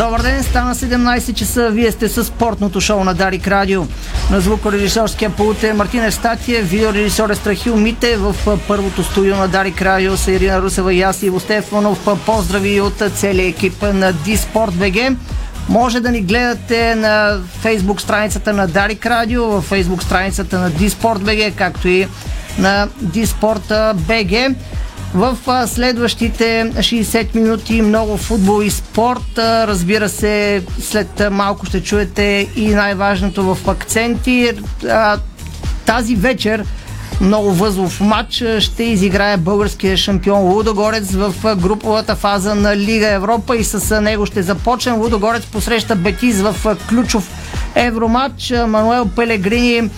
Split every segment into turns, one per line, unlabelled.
Добър ден, стана 17 часа. Вие сте с спортното шоу на Дарик Радио. На звукорежисорския пулт е Мартин Евстатия, видеорежисор е Страхил Мите. В първото студио на Дарик Радио са Ирина Русева и аз Иво Стефанов. Поздрави от целия екип на Диспорт БГ. Може да ни гледате на фейсбук страницата на Дарик Радио, в фейсбук страницата на Диспорт БГ, както и на Диспорт БГ. В следващите 60 минути много футбол и спорт. Разбира се, след малко ще чуете и най-важното в акценти. Тази вечер много възлов матч ще изиграе българския шампион Лудогорец в груповата фаза на Лига Европа и с него ще започнем. Лудогорец посреща Бетиз в ключов евроматч. Мануел Пелегрини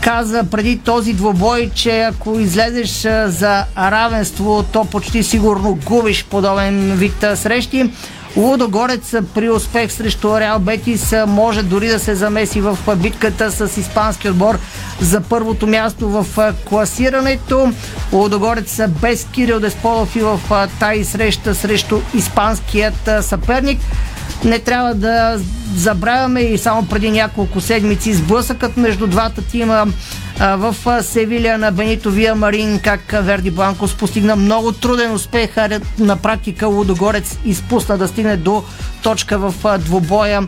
каза преди този двобой, че ако излезеш за равенство, то почти сигурно губиш подобен вид срещи. Лудогорец при успех срещу Реал Бетис може дори да се замеси в битката с испански отбор за първото място в класирането. Лудогорец без Кирил Десполов и в тази среща срещу испанският съперник. Не трябва да забравяме и само преди няколко седмици сблъсъкът между двата тима в Севилия на Бенито Вия Марин, как Верди Бланкос постигна много труден успех. На практика Лудогорец изпусна да стигне до точка в двобоя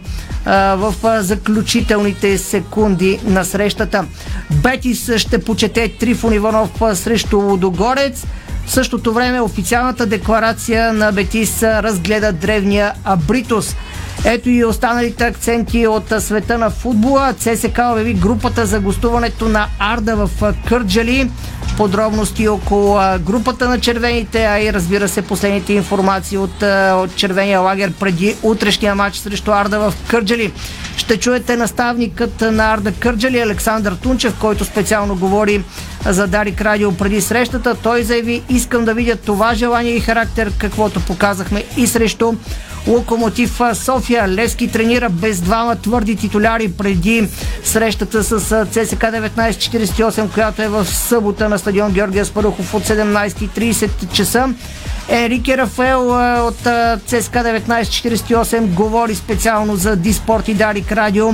в заключителните секунди на срещата. Бетис ще почете Трифон Иванов срещу Лудогорец. В същото време официалната декларация на Бетис разгледа древния Абритус. Ето и останалите акценти от света на футбола. ЦСК обяви групата за гостуването на Арда в Кърджали. Подробности около групата на червените, а и разбира се последните информации от, от червения лагер преди утрешния матч срещу Арда в Кърджали. Ще чуете наставникът на Арда Кърджали Александър Тунчев, който специално говори за Дарик Радио преди срещата. Той заяви, искам да видя това желание и характер, каквото показахме и срещу Локомотив София. Лески тренира без двама твърди титуляри преди срещата с ЦСК 1948, която е в събота на стадион Георгия Спарухов от 17.30 часа. Ерике Рафаел от ЦСК 1948 говори специално за Диспорт и Дарик Радио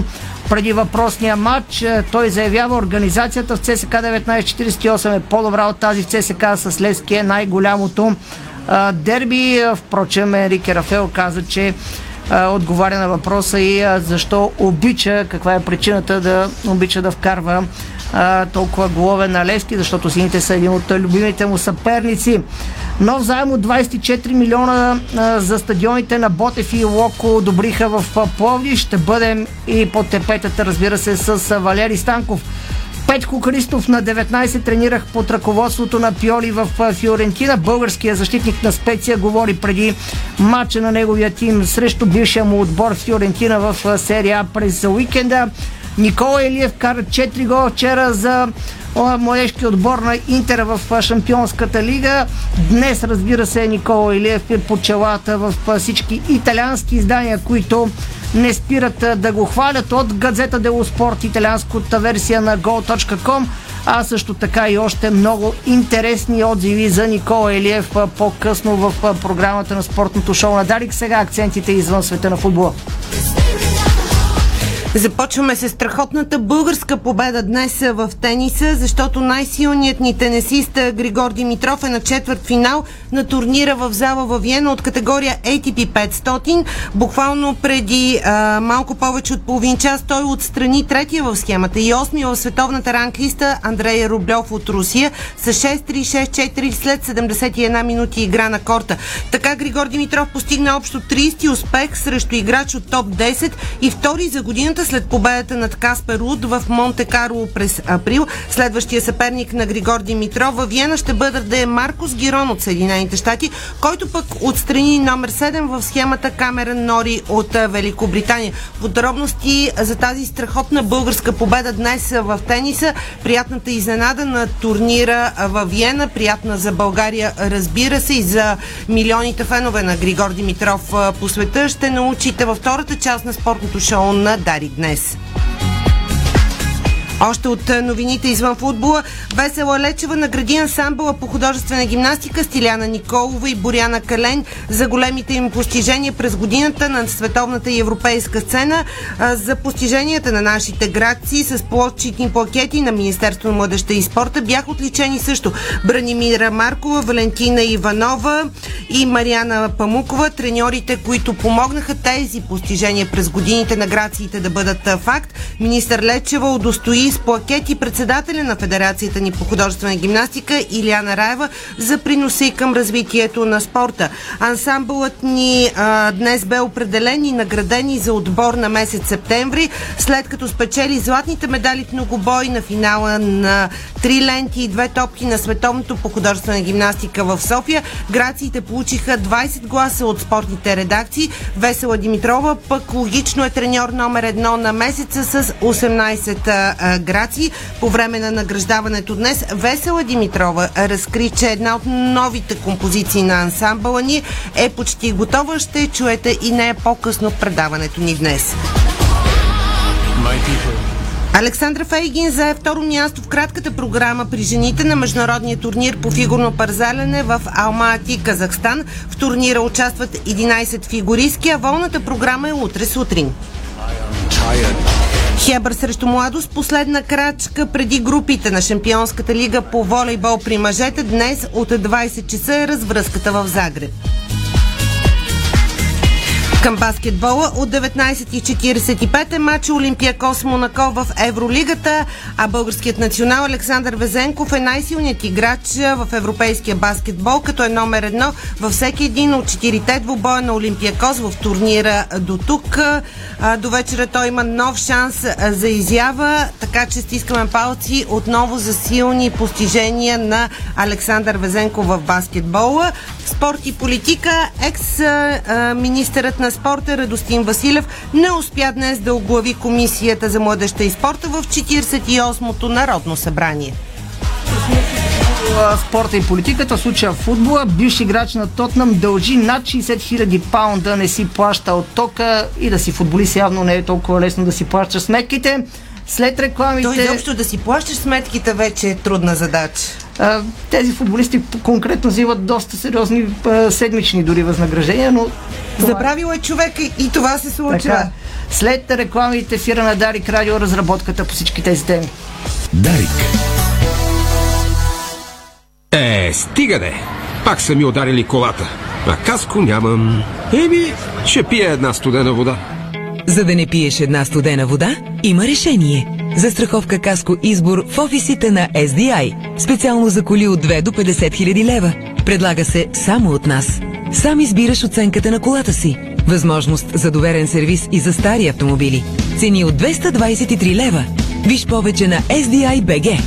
преди въпросния матч. Той заявява, организацията в ЦСК 1948 е по-добра от тази в ЦСК с Лески е най-голямото дерби. Впрочем, Ерике Рафаел каза, че отговаря на въпроса и защо обича, каква е причината да обича да вкарва а, толкова голове на Левски, защото сините са един от любимите му съперници. Нов заем от 24 милиона а, за стадионите на Ботев и Локо одобриха в Пловди. Ще бъдем и под тепетата, разбира се, с Валери Станков. Петко Христов на 19 тренирах под ръководството на Пиоли в Фиорентина. Българският защитник на Специя говори преди матча на неговия тим срещу бившия му отбор Фиорентина в серия през уикенда. Никола Елиев кара 4 гола вчера за младежки отбор на Интер в Шампионската лига. Днес, разбира се, Никола Илиев е по челата в всички италиански издания, които не спират да го хвалят от Газета Дело Спорт, италианската версия на Go.com а също така и още много интересни отзиви за Никола Елиев по-късно в програмата на спортното шоу на Дарик. Сега акцентите извън света на футбола.
Започваме с страхотната българска победа днес в тениса, защото най-силният ни тенесист Григор Димитров е на четвърт финал на турнира в зала във Виена от категория ATP 500. Буквално преди а, малко повече от половин час той отстрани третия в схемата и осми в световната ранглиста Андрей Рублев от Русия с 6-3-6-4 след 71 минути игра на корта. Така Григор Димитров постигна общо 30 успех срещу играч от топ 10 и втори за годината
след победата над Каспер Уд в Монте Карло през април. Следващия съперник на Григор Димитров във Виена ще бъде Маркос Гирон от Съединените щати, който пък отстрани номер 7 в схемата Камерен Нори от Великобритания. Подробности за тази страхотна българска победа днес в тениса. Приятната изненада на турнира в Виена. Приятна за България, разбира се, и за милионите фенове на Григор Димитров по света. Ще научите във втората част на спортното шоу на Дарик днес. Още от е, новините извън футбола, Весела Лечева награди ансамбъла по художествена гимнастика Стиляна Николова и Боряна Кален за големите им постижения през годината на световната и европейска сцена, за постиженията на нашите градци с плотчитни плакети на Министерство на младеща и спорта бяха отличени също Бранимира Маркова, Валентина Иванова и Мариана Памукова, треньорите, които помогнаха тези постижения през годините на грациите да бъдат факт. Министър Лечева удостои с плакети председателя на Федерацията ни по художествена гимнастика Иляна Раева за приноса и към развитието на спорта. Ансамбълът ни а, днес бе определен и наградени за отбор на месец септември, след като спечели златните медали в многобой на финала на три ленти и две топки на световното по художествена гимнастика в София. Грациите получиха 20 гласа от спортните редакции. Весела Димитрова пък логично е треньор номер едно на месеца с 18 граци. По време на награждаването днес Весела Димитрова разкри, че една от новите композиции на ансамбъла ни е почти готова. Ще чуете и нея по-късно в предаването ни днес. Александра Фейгин зае второ място в кратката програма при жените на международния турнир по фигурно парзалене в Алмати, Казахстан. В турнира участват 11 фигуристки, а волната програма е утре сутрин. Хебър срещу младост. Последна крачка преди групите на Шампионската лига по волейбол при мъжете. Днес от 20 часа е развръзката в Загреб. Към баскетбола от 19.45 е матч Олимпия Монако в Евролигата, а българският национал Александър Везенков е най-силният играч в европейския баскетбол, като е номер едно във всеки един от четирите двубоя на Олимпиакос в турнира до тук. До вечера той има нов шанс за изява, така че стискаме палци отново за силни постижения на Александър Везенков в баскетбола. Спорт и политика, екс-министърът на спорта Радостин Василев не успя днес да оглави Комисията за младеща и спорта в 48-то Народно събрание.
Спорта и политиката, в случая футбола, бивш играч на Тотнам дължи над 60 хиляди паунда, не си плаща от тока. И да си футболист явно не е толкова лесно да си плаща сметките. След рекламите...
Той изобщо да си плащаш сметките вече е трудна задача.
Тези футболисти конкретно взимат доста сериозни седмични дори възнаграждения, но...
Това... Забравил е човек и това се случва. Така,
след рекламите ефира на Дарик Радио разработката по всички тези теми.
Дарик.
Е, стига де! Пак са ми ударили колата. А каско нямам. Еми, ще пия една студена вода.
За да не пиеш една студена вода, има решение. Застраховка Каско избор в офисите на SDI. Специално за коли от 2 до 50 хиляди лева. Предлага се само от нас. Сам избираш оценката на колата си. Възможност за доверен сервис и за стари автомобили. Цени от 223 лева. Виж повече на SDI BG.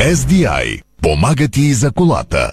SDI. Помага ти за колата.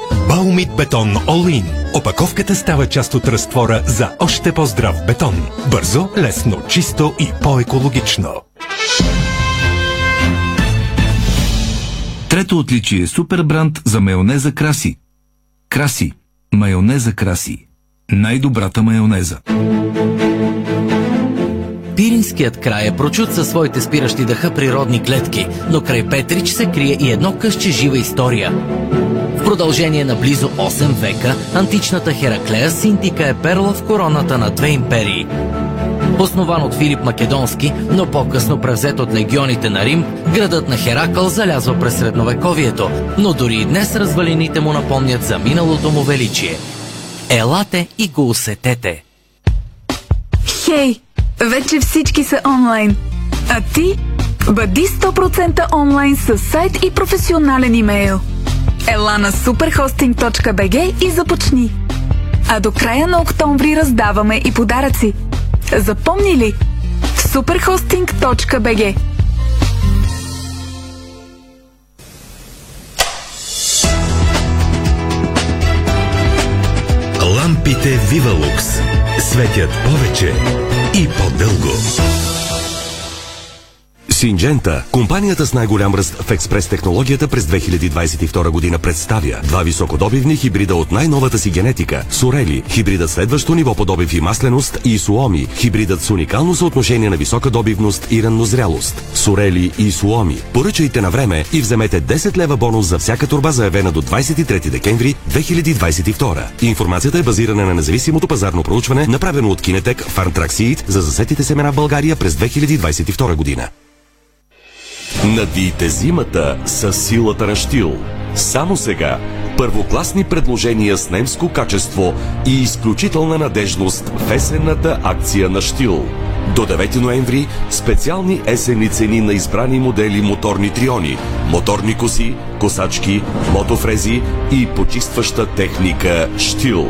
Баумит бетон All In Опаковката става част от разтвора за още по-здрав бетон. Бързо, лесно, чисто и по-екологично.
Трето отличие – супер бранд за майонеза Краси. Краси. Майонеза Краси. Най-добрата майонеза.
Пиринският край е прочут със своите спиращи дъха природни клетки, но край Петрич се крие и едно къще жива история. Продължение на близо 8 века, античната Хераклея Синтика е перла в короната на две империи. Основан от Филип Македонски, но по-късно превзет от легионите на Рим, градът на Херакъл залязва през средновековието, но дори и днес развалините му напомнят за миналото му величие. Елате и го усетете!
Хей, вече всички са онлайн. А ти? Бъди 100% онлайн с сайт и професионален имейл. Ела на superhosting.bg и започни. А до края на октомври раздаваме и подаръци. Запомни ли? superhosting.bg
Лампите Вивалукс светят повече и по-дълго. Синджента, компанията с най-голям ръст в експрес технологията през 2022 година представя два високодобивни хибрида от най-новата си генетика. Сорели, хибридът следващо ниво по добив и масленост и Суоми, хибридът с уникално съотношение на висока добивност и раннозрялост. Сорели и Суоми. Поръчайте на време и вземете 10 лева бонус за всяка турба заявена до 23 декември 2022. Информацията е базирана на независимото пазарно проучване, направено от Кинетек Farmtrack за засетите семена в България през 2022 година. Надийте зимата с силата на Штил. Само сега първокласни предложения с немско качество и изключителна надежност в есенната акция на Штил. До 9 ноември специални есенни цени на избрани модели моторни триони, моторни коси, косачки, мотофрези и почистваща техника Штил.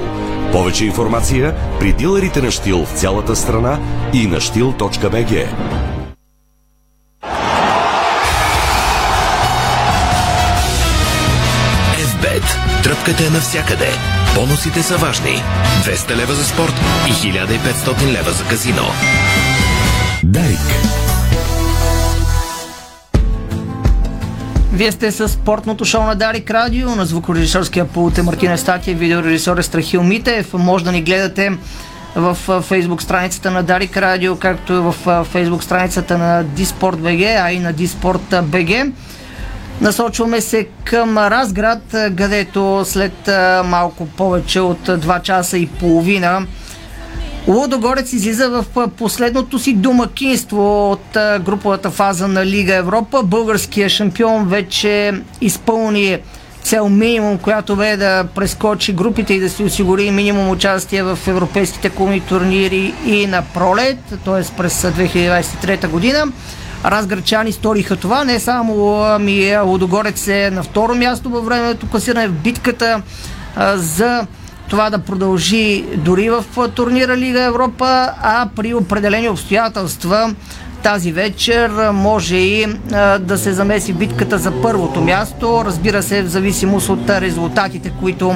Повече информация при дилерите на Штил в цялата страна и на штил.бг.
Тръпката е навсякъде. Бонусите са важни. 200 лева за спорт и 1500 лева за казино.
Дарик.
Вие сте с спортното шоу на Дарик Радио, на звукорежисорския пулт е Мартина Статия, видеорежисор е Страхил Митев. Може да ни гледате в фейсбук страницата на Дарик Радио, както и в фейсбук страницата на Диспорт БГ, а и на Диспорт БГ. Насочваме се към Разград, където след малко повече от 2 часа и половина Лудогорец излиза в последното си домакинство от груповата фаза на Лига Европа. Българският шампион вече изпълни цел минимум, която бе да прескочи групите и да си осигури минимум участие в европейските клубни турнири и на пролет, т.е. през 2023 година. Разграчани сториха това. Не само ами, Лудогорец е на второ място във времето класиране в битката а, за това да продължи дори в турнира Лига Европа, а при определени обстоятелства тази вечер може и а, да се замеси битката за първото място. Разбира се, в зависимост от резултатите, които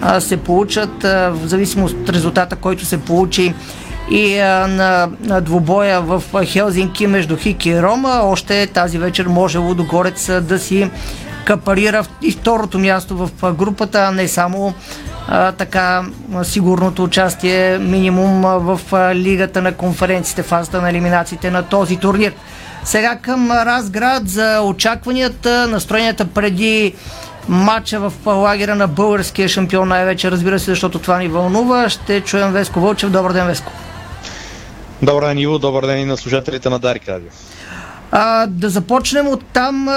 а, се получат, а, в зависимост от резултата, който се получи и на, на двубоя в Хелзинки между Хики и Рома. Още тази вечер може Лудогорец да си капарира и второто място в групата, а не само а, така сигурното участие минимум в лигата на конференциите, фазата на елиминациите на този турнир. Сега към Разград за очакванията, настроенията преди матча в лагера на българския шампион най-вече, разбира се, защото това ни вълнува. Ще чуем Веско Вълчев. Добър ден, Веско.
Добър ден, Иво. Добър ден и на служителите на Дарик Радио.
А, да започнем от там.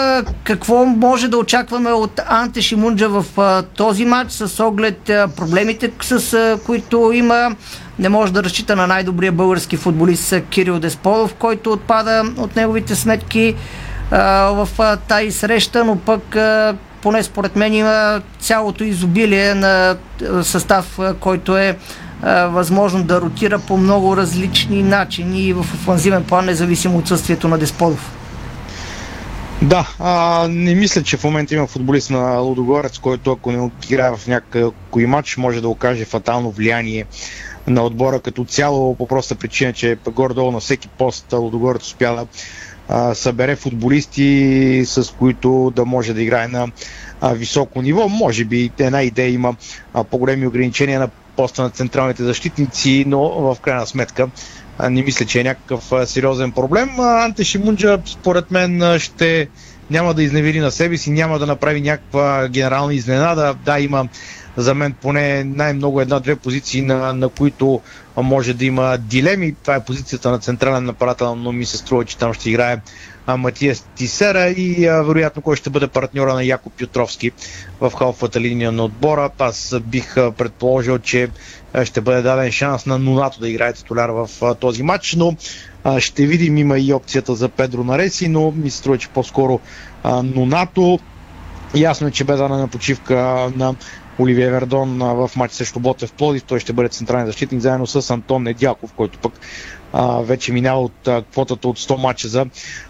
Какво може да очакваме от Анте Шимунджа в а, този матч с оглед а, проблемите, с а, които има. Не може да разчита на най-добрия български футболист Кирил Десполов, който отпада от неговите сметки а, в а, тази среща, но пък а, поне според мен има цялото изобилие на състав, който е възможно да ротира по много различни начини и в офанзивен план, независимо от отсъствието на Десподов.
Да, а, не мисля, че в момента има футболист на Лудогорец, който ако не играе в някой матч, може да окаже фатално влияние на отбора като цяло, по проста причина, че горе-долу на всеки пост Лудогорец успя да а, събере футболисти, с които да може да играе на а, високо ниво. Може би една идея има а, по-големи ограничения на поста на централните защитници, но в крайна сметка не мисля, че е някакъв сериозен проблем. Анте Шимунджа, според мен, ще няма да изневери на себе си, няма да направи някаква генерална изненада. Да, има за мен поне най-много една-две позиции, на, на които може да има дилеми. Това е позицията на централен нападател, но ми се струва, че там ще играе Матия Тисера и а, вероятно кой ще бъде партньора на Яко Пютровски в халфата линия на отбора. Аз бих предположил, че ще бъде даден шанс на Нунато да играе титуляр в а, този матч, но а, ще видим, има и опцията за Педро Нареси, но ми се струва, че по-скоро а, Нунато Ясно е, че бе на почивка на Оливия Вердон в матч срещу Ботев Плодив. Той ще бъде централен защитник заедно с Антон Недяков, който пък а, вече минава от а, квотата от 100 мача за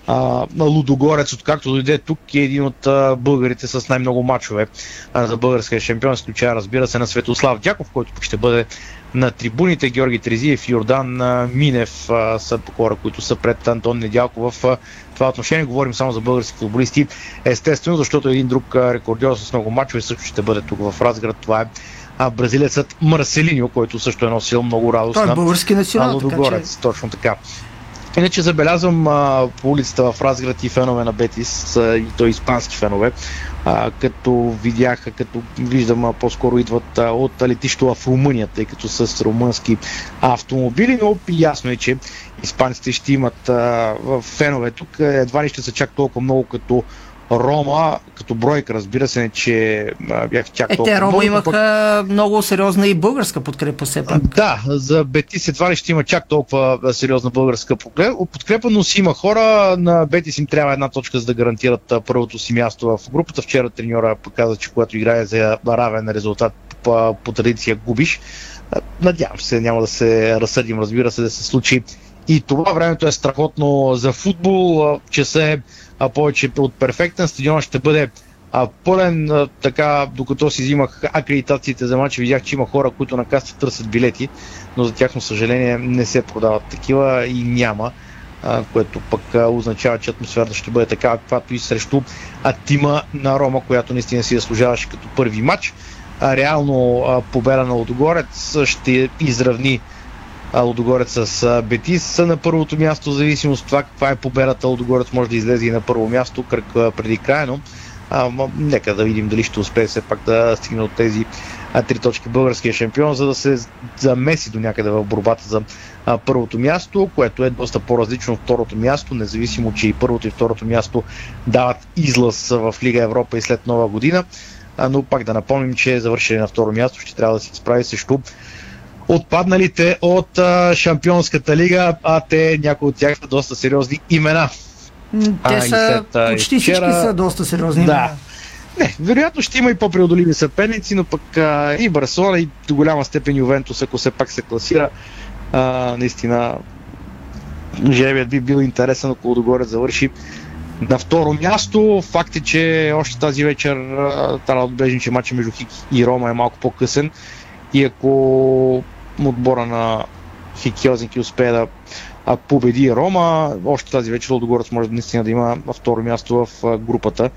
а, Лудогорец, откакто дойде тук е един от а, българите с най-много мачове а, за българския шампион, изключая разбира се на Светослав Дяков, който пък ще бъде на трибуните. Георги Трезиев и Йордан Минев са хора, които са пред Антон Недялко в това отношение. Говорим само за български футболисти. Естествено, защото един друг рекордьор с много мачове също ще бъде тук в Разград. Това е а, бразилецът Марселиньо, който също е носил много радост
Той е български национал,
така че... точно така. Иначе забелязвам а, по улицата в Разград и фенове на Бетис, а, и то испански фенове, а, като видяха, като виждам а, по-скоро идват а, от летището в Румъния, тъй като с румънски автомобили, но ясно е, че испанците ще имат а, фенове тук. Едва ли ще са чак толкова много като Рома, като бройка, разбира се, че бях чак
е,
толкова.
Те Рома имаха пък... много сериозна и българска подкрепа все пак.
Да, за Бетис едва ли ще има чак толкова сериозна българска подкрепа, но си има хора. На Бетис им трябва една точка, за да гарантират първото си място в групата. Вчера треньора показа, че когато играе за равен резултат по, по традиция губиш. Надявам се, няма да се разсъдим, разбира се, да се случи и това времето е страхотно за футбол, че се е повече от перфектен. Стадион ще бъде а, пълен, а, така, докато си взимах акредитациите за матча, видях, че има хора, които на каста търсят билети, но за тяхно съжаление не се продават такива и няма, а, което пък а, означава, че атмосферата ще бъде така, каквато и срещу а, тима на Рома, която наистина си заслужаваше като първи матч. А, реално а, победа на Лодогорец ще изравни Лудогорец с Бетис са на първото място, в зависимост от това каква е победата. Лудогорец може да излезе и на първо място, кръг преди края, но а, нека да видим дали ще успее все пак да стигне от тези три точки българския шампион, за да се замеси до някъде в борбата за а, първото място, което е доста по-различно от второто място, независимо, че и първото и второто място дават излъз в Лига Европа и след нова година. А, но пак да напомним, че завършили на второ място ще трябва да се справи срещу отпадналите от а, Шампионската лига, а те, някои от тях са доста сериозни имена.
Те а, са, след, почти вчера... всички са доста сериозни
да.
имена.
Не, вероятно ще има и по-преодолими съперници, но пък а, и Барселона и до голяма степен Ювентус, ако все пак се класира, а, наистина жребият би бил интересен, ако отгоре завърши на второ място. Факт е, че още тази вечер трябва да отбележим, че матчът между Хик и Рома е малко по-късен и ако отбора на Хикиозинки успее да победи Рома, още тази вечер Лодогорец може наистина да има второ място в групата,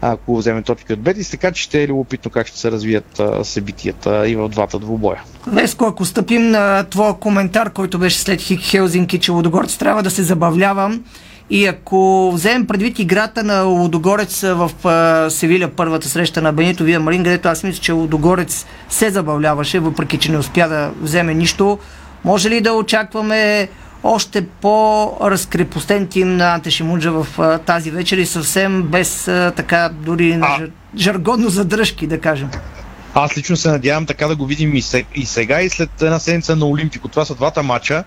ако вземе точки от Бетис, така че ще е любопитно как ще се развият събитията и в двата двубоя.
Веско, ако стъпим на твоя коментар, който беше след Хик Хелзинки, че Лодогорец трябва да се забавлявам, и ако вземем предвид играта на Лудогорец в Севиля, първата среща на Бенито Вия Марин, където аз мисля, че Лудогорец се забавляваше, въпреки че не успя да вземе нищо, може ли да очакваме още по-разкрепостен тим на Анте Шимунджа в а, тази вечер и съвсем без а, така дори а... жаргодно задръжки, да кажем?
Аз лично се надявам така да го видим и сега и след една седмица на Олимпико. Това са двата мача,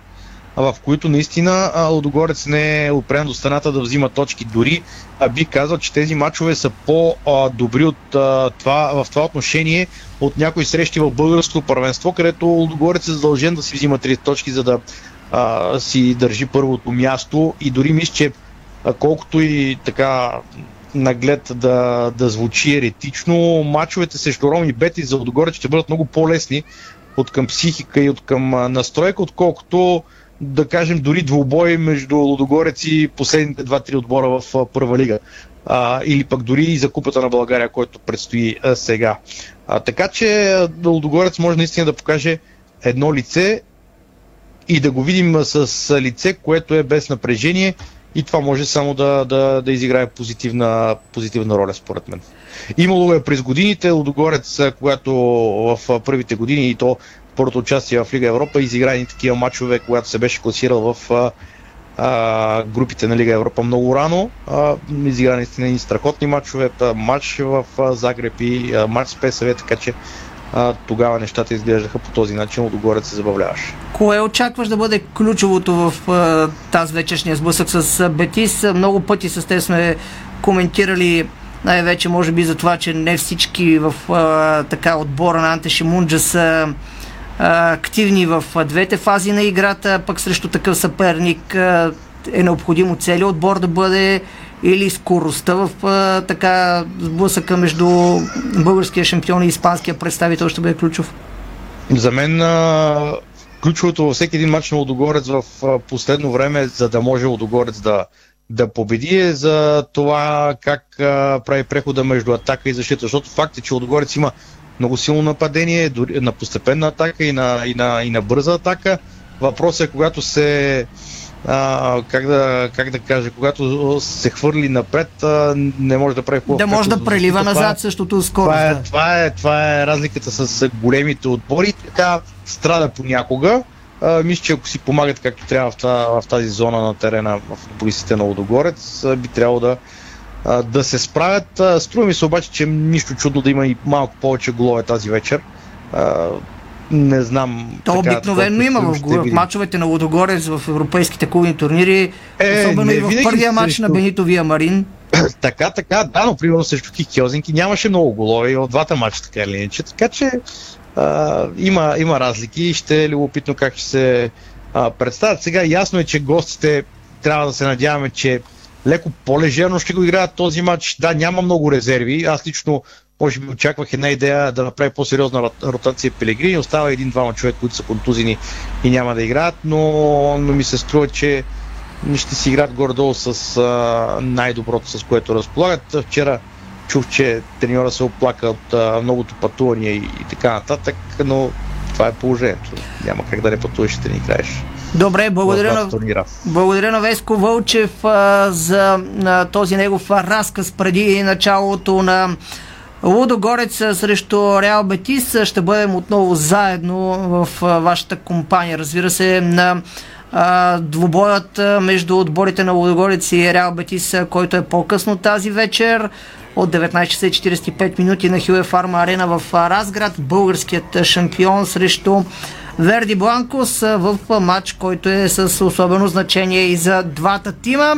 в които наистина Лодогорец не е опрен до страната да взима точки. Дори а, би казал, че тези матчове са по-добри от това, в това отношение от някои срещи в българското първенство, където Лодогорец е задължен да си взима три точки, за да а, си държи първото място и дори мисля, че колкото и така наглед да, да звучи еретично, мачовете срещу Ром и Бети за Лодогорец ще бъдат много по-лесни от към психика и от към настройка, отколкото да кажем, дори двубой между Лудогорец и последните два-три отбора в първа лига. А, или пък дори и за купата на България, който предстои а, сега. А, така че Лудогорец може наистина да покаже едно лице и да го видим с лице, което е без напрежение и това може само да, да, да изиграе позитивна, позитивна роля, според мен. Имало е през годините Лудогорец, когато в първите години и то първото участие в Лига Европа изигра и такива матчове, когато се беше класирал в а, а, групите на Лига Европа много рано. А, изигра наистина и страхотни матчове, матч в а, Загреб и а, матч с ПСВ, така че а, тогава нещата изглеждаха по този начин, Лудогорец се забавляваше.
Кое очакваш да бъде ключовото в а, тази вечершния сблъсък с Бетис? Много пъти с те сме коментирали най-вече може би за това, че не всички в а, така отбора на Анте Шимунджа са активни в двете фази на играта, пък срещу такъв съперник е необходимо целият отбор да бъде или скоростта в така сблъсъка между българския шампион и испанския представител ще бъде ключов?
За мен ключовото във всеки един матч на Лодогорец в последно време, за да може Лодогорец да, да победи е за това как прави прехода между атака и защита, защото факт е, че Лодогорец има много силно нападение, дори на постепенна атака и на, и на, и на бърза атака. Въпросът е, когато се а, как, да, как да кажа, когато се хвърли напред, а, не може да прави
по Да може да прелива това, назад същото скорост.
Това е, това, е, това е разликата с големите отбори. Така страда понякога. А, мисля, че ако си помагат както трябва в, тази, в тази зона на терена в футболистите на Лодогорец, би трябвало да, да се справят. Струва ми се обаче, че нищо чудно да има и малко повече голове тази вечер не знам.
То така, обикновено има в, в мачовете на Лодогорец в европейските клубни турнири, е, особено и в първия матч срещу... на Бенито Вия Марин.
така, така, да, но примерно срещу Кикиозинки нямаше много голове в двата мача така или иначе, така че а, има, има разлики и ще е любопитно как ще се а, представят. Сега ясно е, че гостите трябва да се надяваме, че леко по-лежерно ще го играят този матч. Да, няма много резерви. Аз лично може би очаквах една идея да направи по-сериозна ротация Пелегрини. Остава един-двама човек, които са контузини и няма да играят, но, но ми се струва, че ще си играят горе-долу с а, най-доброто, с което разполагат. Вчера чух, че треньора се оплака от а, многото пътувания и, и така нататък, но това е положението. Няма как да не пътуваш и да ни играеш.
Добре, благодаря на, благодаря на Веско Вълчев а, за а, този негов разказ преди началото на Лудогорец срещу Реал Бетис ще бъдем отново заедно в вашата компания. Разбира се, на двубоят между отборите на Лудогорец и Реал Бетис, който е по-късно тази вечер от 19 часа 45 минути на Хюе Фарма Арена в Разград. Българският шампион срещу Верди Бланкос в матч, който е с особено значение и за двата тима.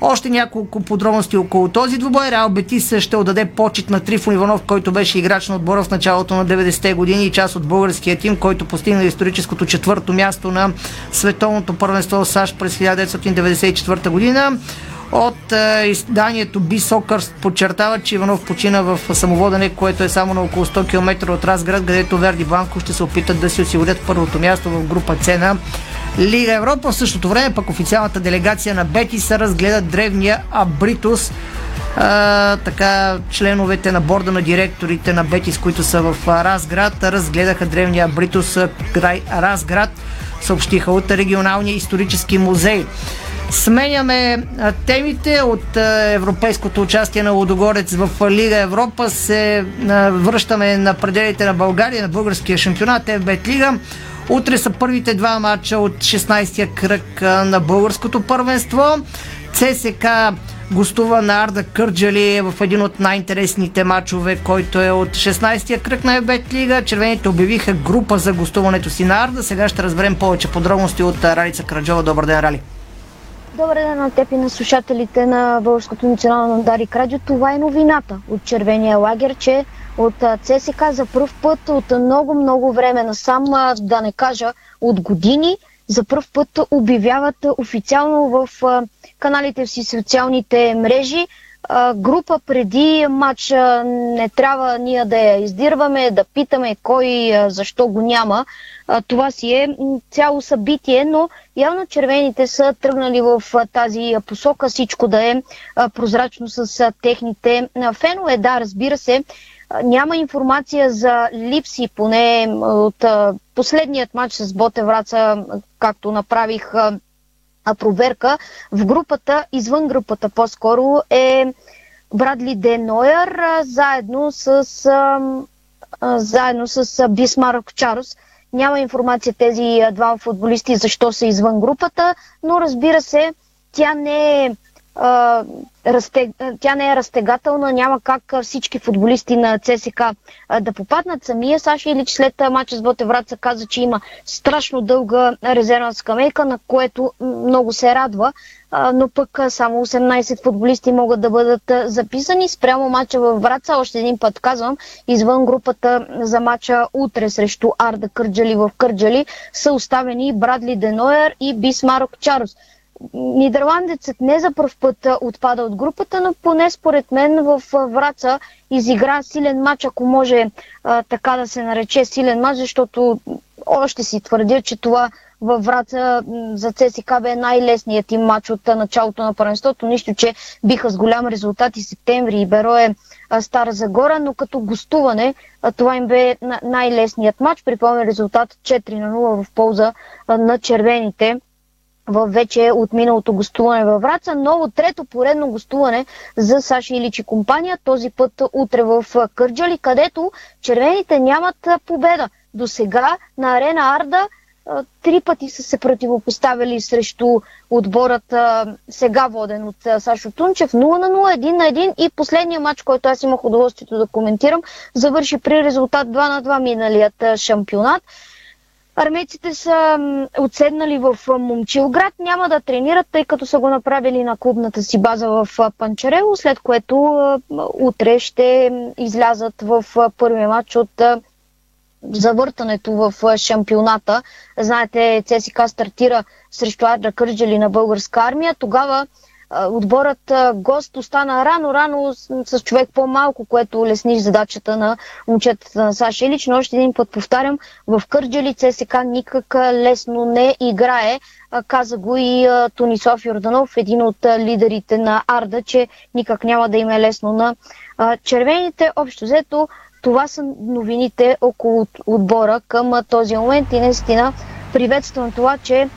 Още няколко подробности около този двубой. Реал Бетис ще отдаде почет на Трифон Иванов, който беше играч на отбора в началото на 90-те години и част от българския тим, който постигна историческото четвърто място на световното първенство в САЩ през 1994 година. От е, изданието B-Soccer подчертава, че Иванов почина в самоводене, което е само на около 100 км от Разград, където Верди Бланко ще се опитат да си осигурят първото място в група Цена Лига Европа. В същото време пък официалната делегация на Бети се разгледа древния Абритус. А, така членовете на борда на директорите на Бетис, които са в Разград, разгледаха древния Абритус край Разград, съобщиха от регионалния исторически музей. Сменяме темите от европейското участие на Лодогорец в Лига Европа. Се връщаме на пределите на България, на българския шампионат, ФБТ Лига. Утре са първите два матча от 16-я кръг на българското първенство. ЦСК гостува на Арда Кърджали в един от най-интересните матчове, който е от 16-я кръг на Ебет Лига. Червените обявиха група за гостуването си на Арда. Сега ще разберем повече подробности от Ралица Краджова. Добър ден, Рали!
Добър ден на теб и на слушателите на Българското национално Дарик Радио. Това е новината от червения лагер, че от ЦСК за първ път от много-много време насам, да не кажа от години, за първ път обявяват официално в каналите си социалните мрежи група преди матча не трябва ние да я издирваме, да питаме кой защо го няма. Това си е цяло събитие, но явно червените са тръгнали в тази посока, всичко да е прозрачно с техните фенове. Да, разбира се, няма информация за липси, поне от последният матч с Боте Враца, както направих проверка. В групата, извън групата по-скоро е Брадли Де Нойер, а, заедно с, а, а, заедно с Бисмарк Чарос. Няма информация тези двама футболисти защо са извън групата, но разбира се, тя не е разтег... тя не е разтегателна, няма как всички футболисти на ЦСК да попаднат. Самия Саши Илич след мача с Ботевраца каза, че има страшно дълга резервна скамейка, на което много се радва, но пък само 18 футболисти могат да бъдат записани. Спрямо мача в Враца, още един път казвам, извън групата за мача утре срещу Арда Кърджали в Кърджали са оставени Брадли Деноер и Бисмарок Чарлз. Нидерландецът не за първ път отпада от групата, но поне според мен в Враца изигра силен матч, ако може а, така да се нарече силен матч, защото още си твърдя, че това във Враца за ЦСК бе най-лесният им матч от началото на първенството, нищо, че биха с голям резултат и септември и Берое Стара Загора, но като гостуване това им бе най-лесният матч. Припомня резултат 4 на 0 в полза на червените в вече от миналото гостуване във Враца. Ново трето поредно гостуване за Саши Иличи компания, този път утре в Кърджали, където червените нямат победа. До сега на арена Арда три пъти са се противопоставили срещу отборът сега воден от Сашо Тунчев 0 на 0, 1 на 1 и последния матч, който аз имах удоволствието да коментирам, завърши при резултат 2 на 2 миналият шампионат. Армейците са отседнали в Момчилград, няма да тренират, тъй като са го направили на клубната си база в Панчарело, след което утре ще излязат в първия матч от завъртането в шампионата. Знаете, ЦСКА стартира срещу Адра Кърджали на българска армия. Тогава отборът гост остана рано-рано с, човек по-малко, което лесни задачата на момчетата на Саша Илич. Но още един път повтарям, в Кърджали ЦСК никак лесно не играе. Каза го и Тонисов Йорданов, един от лидерите на Арда, че никак няма да им е лесно на червените. Общо взето, това са новините около отбора към този момент и наистина приветствам това, че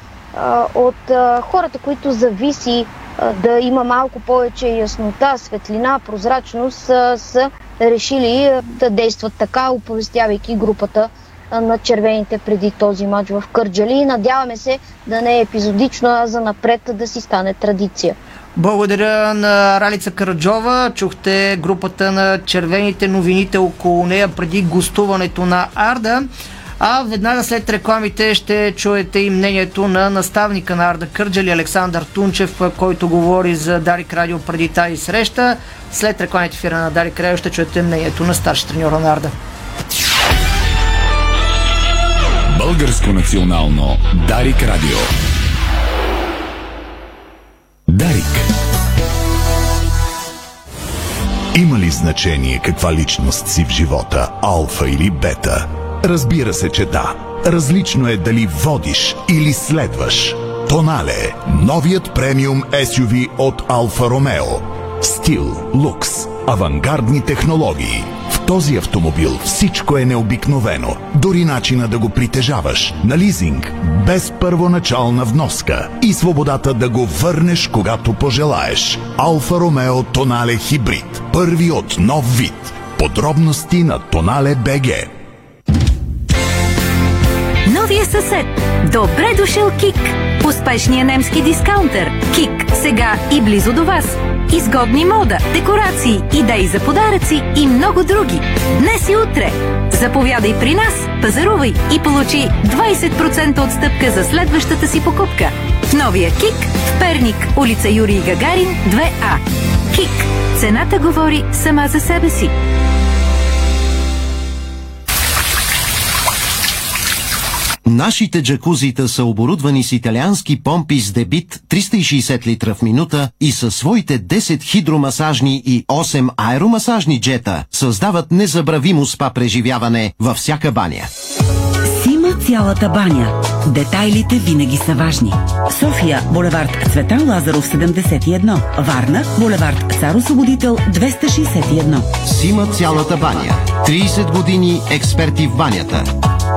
от хората, които зависи да има малко повече яснота, светлина, прозрачност, са решили да действат така, оповестявайки групата на червените преди този матч в Кърджали. Надяваме се да не е епизодично, а за напред да си стане традиция.
Благодаря на Ралица Караджова. Чухте групата на червените новините около нея преди гостуването на Арда. А веднага след рекламите ще чуете и мнението на наставника на Арда Кърджали Александър Тунчев, който говори за Дарик Радио преди тази среща. След рекламите фира на Дарик Радио ще чуете мнението на старши треньора на Арда.
Българско национално Дарик Радио. Дарик.
Има ли значение каква личност си в живота, алфа или бета? Разбира се, че да. Различно е дали водиш или следваш. Тонале – новият премиум SUV от Алфа Ромео. Стил, лукс, авангардни технологии. В този автомобил всичко е необикновено. Дори начина да го притежаваш. На лизинг, без първоначална вноска. И свободата да го върнеш, когато пожелаеш. Алфа Ромео Тонале Хибрид. Първи от нов вид. Подробности на Тонале БГ.
Новия съсед. Добре дошъл Кик. Успешния немски дискаунтер. Кик. Сега и близо до вас. Изгодни мода, декорации, идеи за подаръци и много други. Днес и утре. Заповядай при нас, пазарувай и получи 20% отстъпка за следващата си покупка. В новия Кик в Перник, улица Юрий Гагарин, 2А. Кик. Цената говори сама за себе си.
Нашите джакузита са оборудвани с италиански помпи с дебит 360 литра в минута и със своите 10 хидромасажни и 8 аеромасажни джета създават незабравимо спа преживяване във всяка баня.
Сима цялата баня. Детайлите винаги са важни. София, булевард Цветан Лазаров 71. Варна, булевард Цар Освободител 261.
Сима цялата баня. 30 години експерти в банята.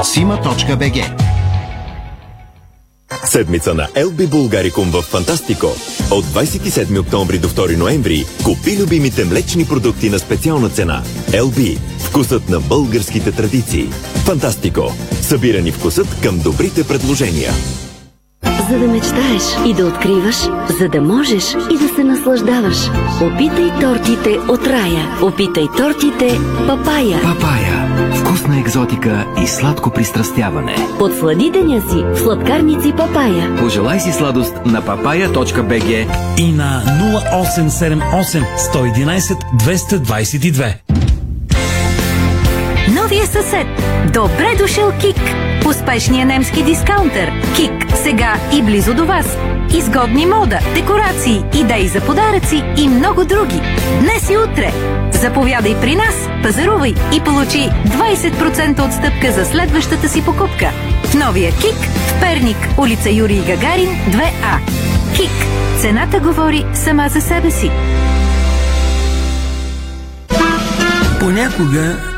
Сима.бг
Седмица на LB Булгарикум в Фантастико. От 27 октомври до 2 ноември купи любимите млечни продукти на специална цена. LB. Вкусът на българските традиции. Фантастико. Събирани вкусът към добрите предложения.
За да мечтаеш и да откриваш, за да можеш и да се наслаждаваш. Опитай тортите от рая. Опитай тортите Папая.
Папая. Вкусна екзотика и сладко пристрастяване.
Подслади деня си в сладкарници Папая.
Пожелай си сладост на papaya.bg
и на 0878 111 222.
Новия съсед. Добре дошъл Кик. Успешния немски дискаунтер. Кик. Сега и близо до вас. Изгодни мода, декорации, идеи за подаръци и много други. Днес и утре. Заповядай при нас, пазарувай и получи 20% отстъпка за следващата си покупка. В новия Кик в Перник, улица Юрий Гагарин, 2А. Кик. Цената говори сама за себе си.
Понякога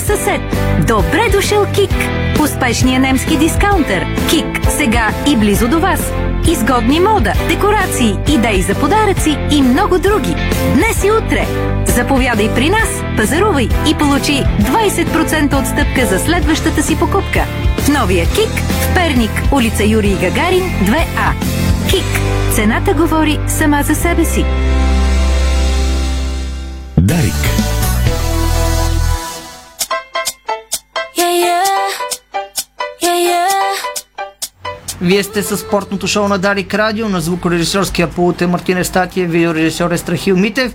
Съсед. Добре дошъл Кик. Успешния немски дискаунтер. Кик. Сега и близо до вас. Изгодни мода, декорации, идеи за подаръци и много други. Днес и утре. Заповядай при нас, пазарувай и получи 20% отстъпка за следващата си покупка. В новия Кик в Перник, улица Юрий Гагарин, 2А. Кик. Цената говори сама за себе си.
Вие сте с спортното шоу на Дарик Радио, на звукорежисерския пулт е Мартин Евстатиев, видеорежисьор е Страхил Митев.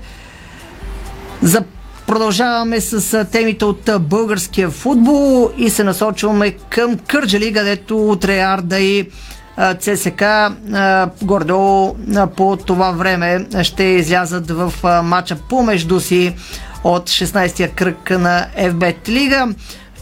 За Продължаваме с темите от българския футбол и се насочваме към Кърджали, където утре Арда и ЦСК гордо по това време ще излязат в матча помежду си от 16-я кръг на FBET Лига.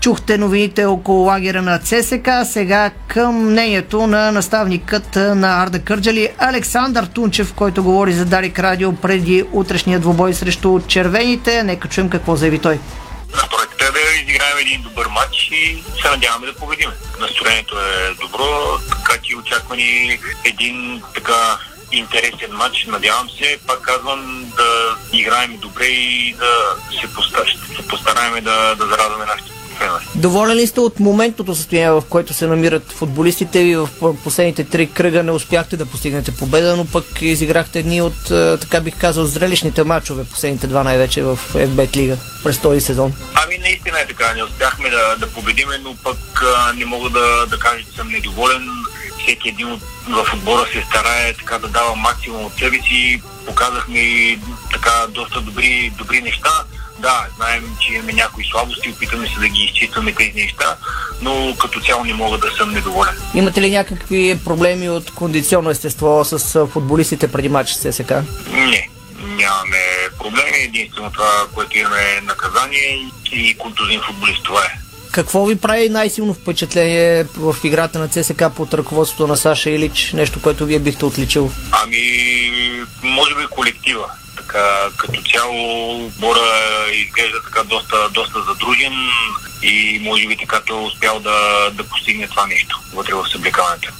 Чухте новините около лагера на ЦСК. Сега към мнението на наставникът на Арда Кърджали Александър Тунчев, който говори за Дарик Радио преди утрешния двубой срещу червените. Нека чуем какво заяви той.
Настройката е да изиграем един добър матч и се надяваме да победим. Настроението е добро, така че очаква ни един така интересен матч. Надявам се, пак казвам, да играем добре и да се, се постараем да, да зарадваме нашите.
Доволен ли сте от моментното състояние, в което се намират футболистите ви в последните три кръга? Не успяхте да постигнете победа, но пък изиграхте едни от, така бих казал, зрелищните матчове, последните два най-вече в FBET Лига през този сезон.
Ами наистина е така, не успяхме да, да победиме, но пък не мога да, да кажа, че съм недоволен. Всеки един от, в отбора се старае така да дава максимум от себе си. Показахме така доста добри, добри неща да, знаем, че имаме някои слабости, опитаме се да ги изчистваме тези неща, но като цяло не мога да съм недоволен.
Имате ли някакви проблеми от кондиционно естество с футболистите преди матч с ССК?
Не, нямаме проблеми. Единствено това, което имаме е наказание и контузин футболист. Това е.
Какво ви прави най-силно впечатление в играта на ЦСК под ръководството на Саша Илич? Нещо, което вие бихте отличил?
Ами, може би колектива така, като цяло отбора изглежда така доста, доста задружен и може би така той е успял да, да постигне това нещо вътре в съблекаването.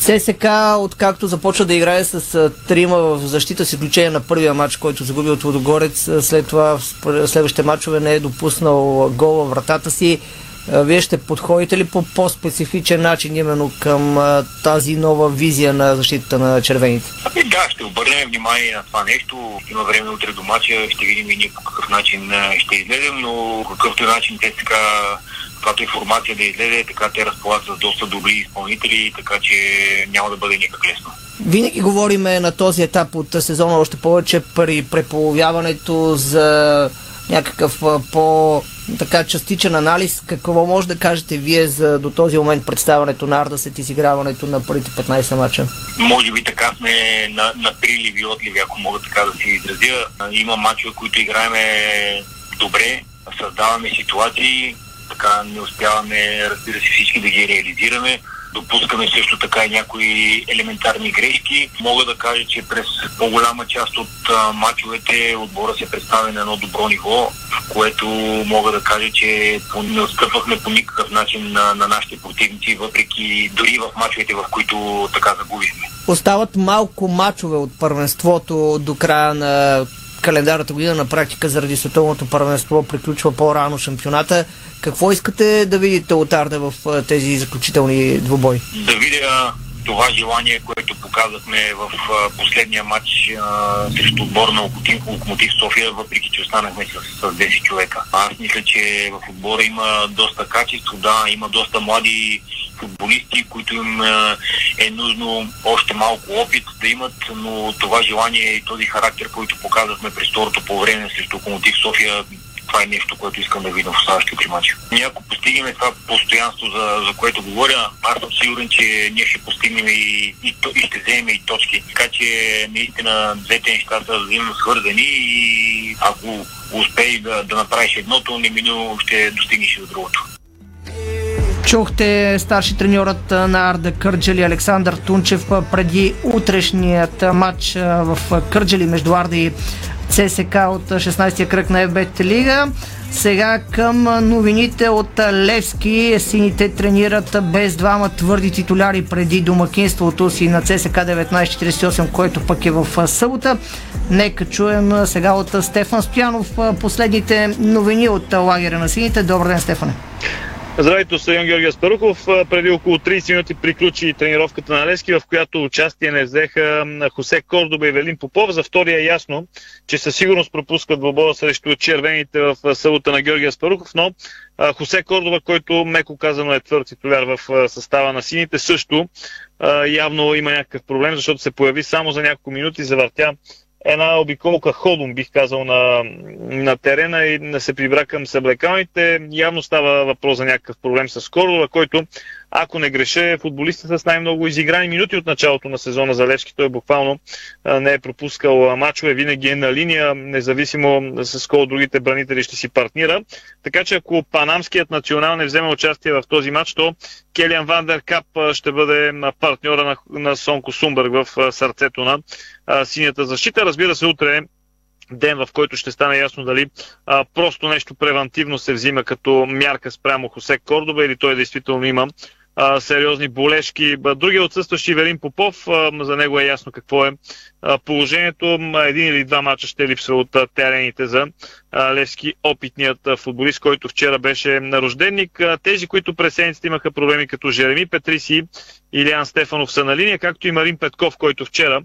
ССК, откакто започва да играе с трима в защита, с изключение на първия матч, който загуби от Водогорец, след това в следващите матчове не е допуснал гол във вратата си. Вие ще подходите ли по по-специфичен начин именно към тази нова визия на защитата на червените?
Ами да, ще обърнем внимание на това нещо. Има време утре до мача, ще видим и ние по какъв начин ще излезем, но по какъвто начин те така каквато информация да излезе, така те разполагат с доста добри изпълнители, така че няма да бъде никак лесно.
Винаги говориме на този етап от сезона още повече при преполовяването за някакъв по така частичен анализ. Какво може да кажете вие за до този момент представянето на Ардасет и изиграването на първите 15 мача?
Може би така сме на, на приливи отливи, ако мога така да се изразя. Има мачове, които играеме добре, създаваме ситуации, така не успяваме, разбира се, всички да ги реализираме. Допускаме също така и някои елементарни грешки. Мога да кажа, че през по-голяма част от мачовете отбора се представя на едно добро ниво, в което мога да кажа, че не отстъпвахме по никакъв начин на, на нашите противници, въпреки дори в мачовете, в които така загубихме.
Остават малко мачове от първенството до края на календарната година. На практика заради световното първенство приключва по-рано шампионата. Какво искате да видите от Арда в тези заключителни двубои?
да видя това желание, което показахме в последния матч срещу отбор на Локомотив София, въпреки че останахме с, с 10 човека. Аз мисля, че в отбора има доста качество, да, има доста млади футболисти, които им е нужно още малко опит да имат, но това желание и този характер, който показахме през второто по време срещу Локомотив София, това е нещо, което искам да видя в три мача. Ние ако постигнем това постоянство, за, за което говоря, аз съм сигурен, че ние ще постигнем и, и, и ще вземем и точки. Така че наистина двете неща са взаимно свързани и ако успееш да, да направиш едното, неминуемо ще достигнеш и до другото.
Чухте старши треньорът на Арда Кърджали Александър Тунчев преди утрешният матч в Кърджали между Арда и ЦСК от а, 16-я кръг на ФБТ Лига. Сега към новините от Левски. Сините тренират без двама твърди титуляри преди домакинството си на ЦСК 1948, което пък е в събота. Нека чуем сега от Стефан Стоянов последните новини от лагера на сините. Добър ден, Стефане.
Здравейте, стадион Георгия Спарухов. Преди около 30 минути приключи тренировката на Лески, в която участие не взеха Хосе Кордоба и Велин Попов. За втория е ясно, че със сигурност пропускат двобоя срещу червените в събота на Георгия Спарухов, но Хосе Кордоба, който меко казано е твърд титуляр в състава на сините, също явно има някакъв проблем, защото се появи само за няколко минути, завъртя една обиколка ходом, бих казал, на, на терена и се прибра към съблекалните. Явно става въпрос за някакъв проблем с Кордова, който, ако не греша, е футболиста с най-много изиграни минути от началото на сезона за Левски. Той буквално не е пропускал мачове, винаги е на линия, независимо с кой от другите бранители ще си партнира. Така че ако панамският национал не вземе участие в този матч, то Келиан Вандер Кап ще бъде партньора на, на Сонко Сумбърг в сърцето на синята защита. Разбира се, утре е ден, в който ще стане ясно дали а, просто нещо превентивно се взима като мярка спрямо Хосе Кордоба или той действително има а, сериозни болешки. Ба, Другия отсъстващи Велин Попов, а, за него е ясно какво е а, положението. Един или два мача ще липсва от терените за Левски, опитният футболист, който вчера беше нарожденник. А, Тези, които през седмицата имаха проблеми като Жереми Петриси Илиан Стефанов са на линия, както и Марин Петков, който вчера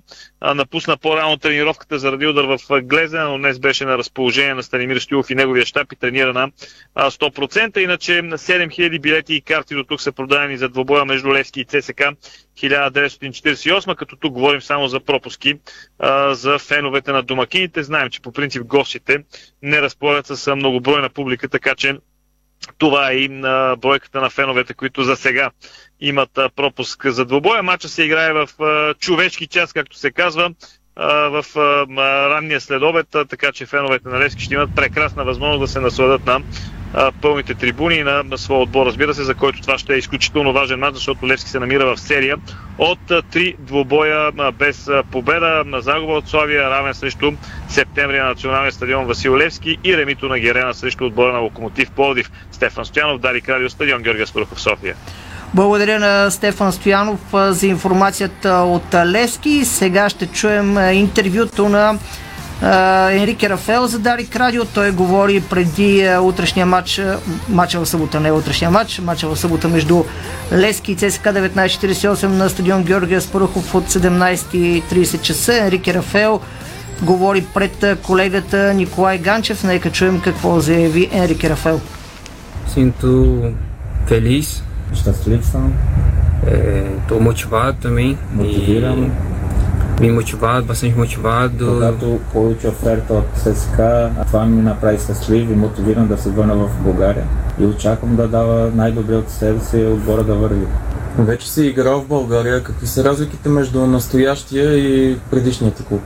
напусна по-рано тренировката заради удар в а, Глезена, но днес беше на разположение на Станимир Стоилов и неговия щаб и тренира на а, 100%. Иначе на 7000 билети и карти до тук са продадени за двобоя между Левски и ЦСК 1948, като тук говорим само за пропуски а, за феновете на домакините. Знаем, че по принцип гостите не разполагат с многобройна публика, така че това е и на бройката на феновете, които за сега имат пропуск за двобоя. Матча се играе в човешки час, както се казва, в ранния следобед, така че феновете на Левски ще имат прекрасна възможност да се насладат на пълните трибуни на, на своя отбор, разбира се, за който това ще е изключително важен матч, защото Левски се намира в серия от три двобоя без победа, на загуба от Славия, равен срещу септември на националния стадион Васил Левски и ремито на Герена срещу отбора на Локомотив Пловдив. Стефан Стоянов, Дарик Радио, стадион Георгия Спарухов, София.
Благодаря на Стефан Стоянов за информацията от Левски. Сега ще чуем интервюто на Енрике Рафел за Дарик Радио. Той говори преди а, утрешния матч, а, матча в събота, не утрешния матч, матча в събота между Лески и ЦСК 1948 на стадион Георгия Спарухов от 17.30 часа. Енрике Рафел говори пред колегата Николай Ганчев. Нека чуем какво заяви Енрике Рафел.
Sinto feliz.
Щастлив съм.
Estou motivado também.
Мотивиран.
E me motivado, bastante motivado.
Когато получи оферта от ССК, това ми направи щастлив и мотивиран да се върна в България. И очаквам да дава най-добре от себе си и отбора да върви.
Вече си играл в България. Какви са разликите между настоящия и предишния ти клуб?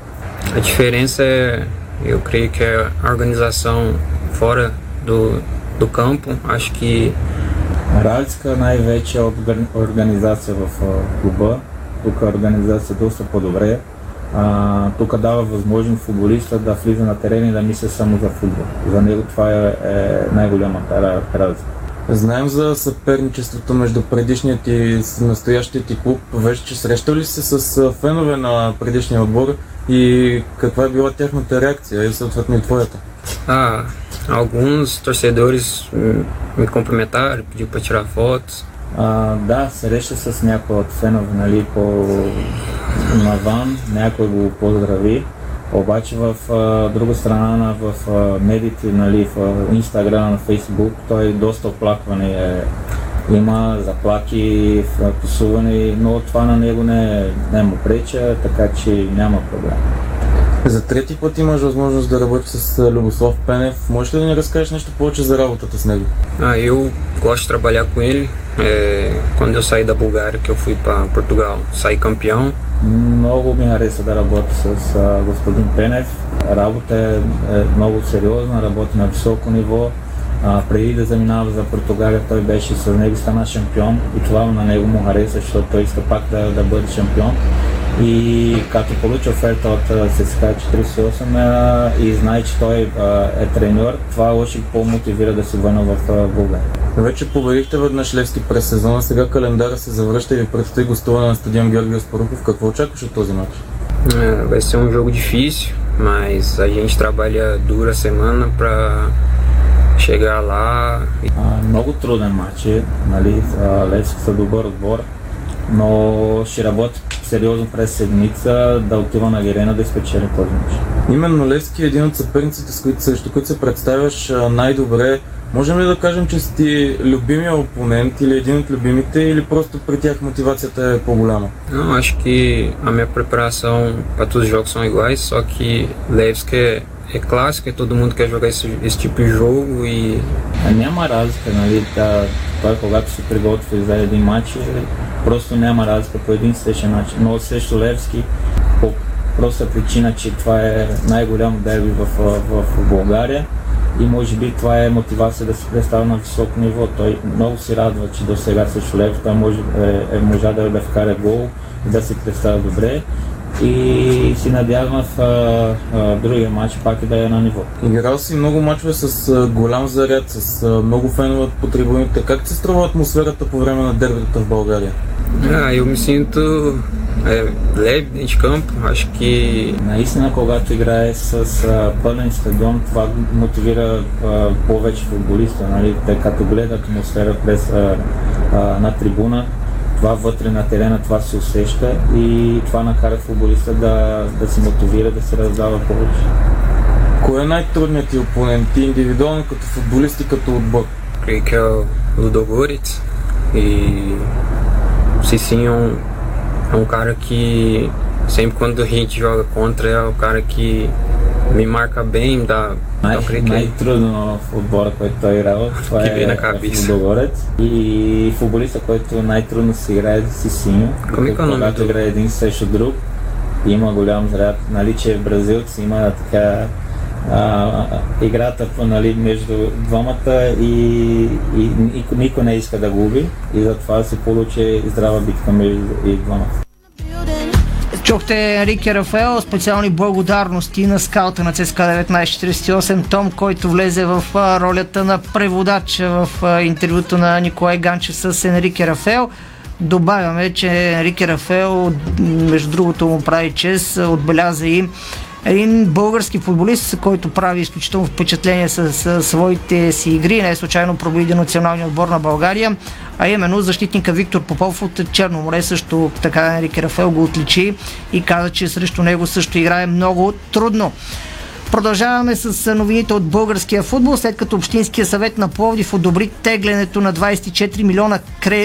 A diferença é, eu creio que é a organização fora do, do campo. Acho que
Разлика най-вече е от орган- организация в а, клуба. Тук организация е доста по-добре. А, тук дава възможност футболиста да влиза на терен и да мисли само за футбол. За него това е, е най-голямата ра- разлика.
Знаем за съперничеството между предишният и настоящият ти клуб. Вече срещали ли се с фенове на предишния отбор и каква е била тяхната реакция и съответно и твоята?
Ah, alguns torcedores me cumprimentaram, pediu para tirar fotos.
А, да, среща с някой от фенове, нали, по навън, някой го поздрави. Обаче в а, друга страна, на- в а, медиите, нали, в Инстаграм, на Фейсбук, той доста оплакване е. Има заплаки, псуване, но това на него не, не му преча, така че няма проблем.
За трети път имаш възможност да работиш с а, Любослав Пенев. Можеш ли да ни разкажеш нещо повече за работата с него?
Ah, eu gosto de trabalhar com ele. É, quando eu saí da Bulgária, que eu fui para Portugal, saí campeão.
Много ми хареса да работя с а, господин Пенев. Работа е, е много сериозна, работи на високо ниво. А, преди да заминава за Португалия, той беше с него стана шампион и това на него му хареса, защото той иска пак да, да бъде шампион. И като получи оферта от ССК 48 а, и знае, че той е треньор, това още по-мотивира да се върне в България.
Вече победихте веднъж Левски през сезона, сега календара се завръща и ви предстои гостуване на стадион Георгия Спарухов. Какво очакваш от този матч?
É, vai ser um jogo difícil, mas a gente trabalha dura semana para chegar lá.
А, много труден матч е, нали, Левски са добър отбор, но ще работи сериозно през седмица да отива на Герена да изпечели този матч.
Именно Левски е един от съперниците, с които, срещу които се представяш най-добре. Можем ли да кажем, че си ти любимия опонент или един от любимите, или просто при тях мотивацията е по-голяма?
Não, acho que a minha preparação para todos os jogos são iguais, só que Levski é, é clássico e todo mundo quer jogar esse, esse tipo de jogo e
А няма разлика, нали, та, той когато се приготви за един матч, е, просто няма разлика по един и същи начин. Но срещу Левски, по проста причина, че това е най-голямо дерби в, в, в България и може би това е мотивация да се представя на високо ниво. Той много се радва, че до сега срещу Левски той може, е, е можа да, да вкара гол и да се представя добре. И си надявам в а, а, другия матч пак и да е на ниво.
Играл си много мачове с а, голям заряд, с а, много фенове по трибуните. Как се струва атмосферата по време на дербитата в България?
Ah, eu me sinto é, leve dentro de campo. Acho que
Наистина, когато играе с а, пълен стадион, това мотивира а, повече футболиста, нали? Те като гледат атмосфера през а, а, на трибуна, това вътре на терена, това се усеща и това накара футболиста да, да се мотивира, да се раздава повече.
Кой е най-трудният ти опонент? Ти индивидуално като футболист и като отбор?
creio que é o Ludogorets e o Cicinho é um, é um cara que sempre quando a gente joga contra é o cara que me marca bem, me dá,
Най-
eu creio que
най-трудно в отбора, който той е играл, това
Ки ви
е
на кабица.
Лудогорец. И футболиста, който най-трудно се играе е Сисиньо.
Ками
Когато-
икономито?
Когато играе един срещу друг, има голям заряд. Нали, че бразилци има така а, играта нали, между двамата и, и, никой, никой не иска да губи и затова се получи здрава битка между и двамата.
Чухте Енрике Рафаел, специални благодарности на скаута на ЦСКА 1948 Том, който влезе в ролята на преводач в интервюто на Николай Ганчев с Енрике Рафаел. Добавяме, че Енрике Рафаел, между другото му прави чест, отбеляза и един български футболист, който прави изключително впечатление с, с своите си игри, не е случайно пробиди националния отбор на България, а именно защитника Виктор Попов от Черноморе също така Енрике Рафел го отличи и каза, че срещу него също играе много трудно. Продължаваме с новините от българския футбол, след като Общинския съвет на Пловдив одобри теглянето на 24 милиона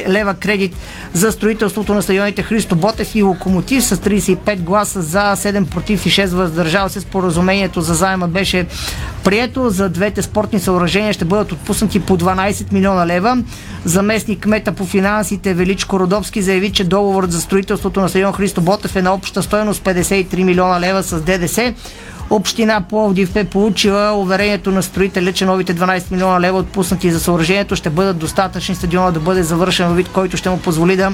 лева кредит за строителството на стадионите Христо Ботев и Локомотив с 35 гласа за, 7 против и 6 въздържал се. Споразумението за заема беше прието. За двете спортни съоръжения ще бъдат отпуснати по 12 милиона лева. Заместник кмета по финансите Величко Родовски заяви, че договорът за строителството на стадион Христо Ботев е на обща стоеност 53 милиона лева с ДДС. Община Пловдив е получила уверението на строителя, че новите 12 милиона лева отпуснати за съоръжението ще бъдат достатъчни стадиона да бъде завършен вид, който ще му позволи да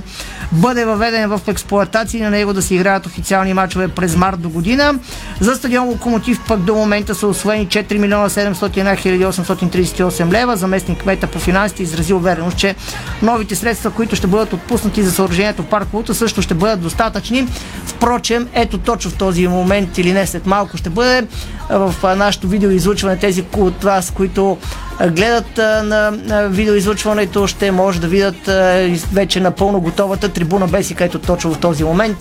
бъде въведен в експлоатация и на него да се играят официални матчове през март до година. За стадион Локомотив пък до момента са освоени 4 милиона 701 838 лева. Заместник кмета по финансите изрази увереност, че новите средства, които ще бъдат отпуснати за съоръжението Парк Лута също ще бъдат достатъчни. Впрочем, ето точно в този момент или не след малко ще бъде бъде в нашото видеоизлучване. Тези от вас, които гледат на видеоизлучването, ще може да видят вече напълно готовата трибуна Бесика, ето точно в този момент.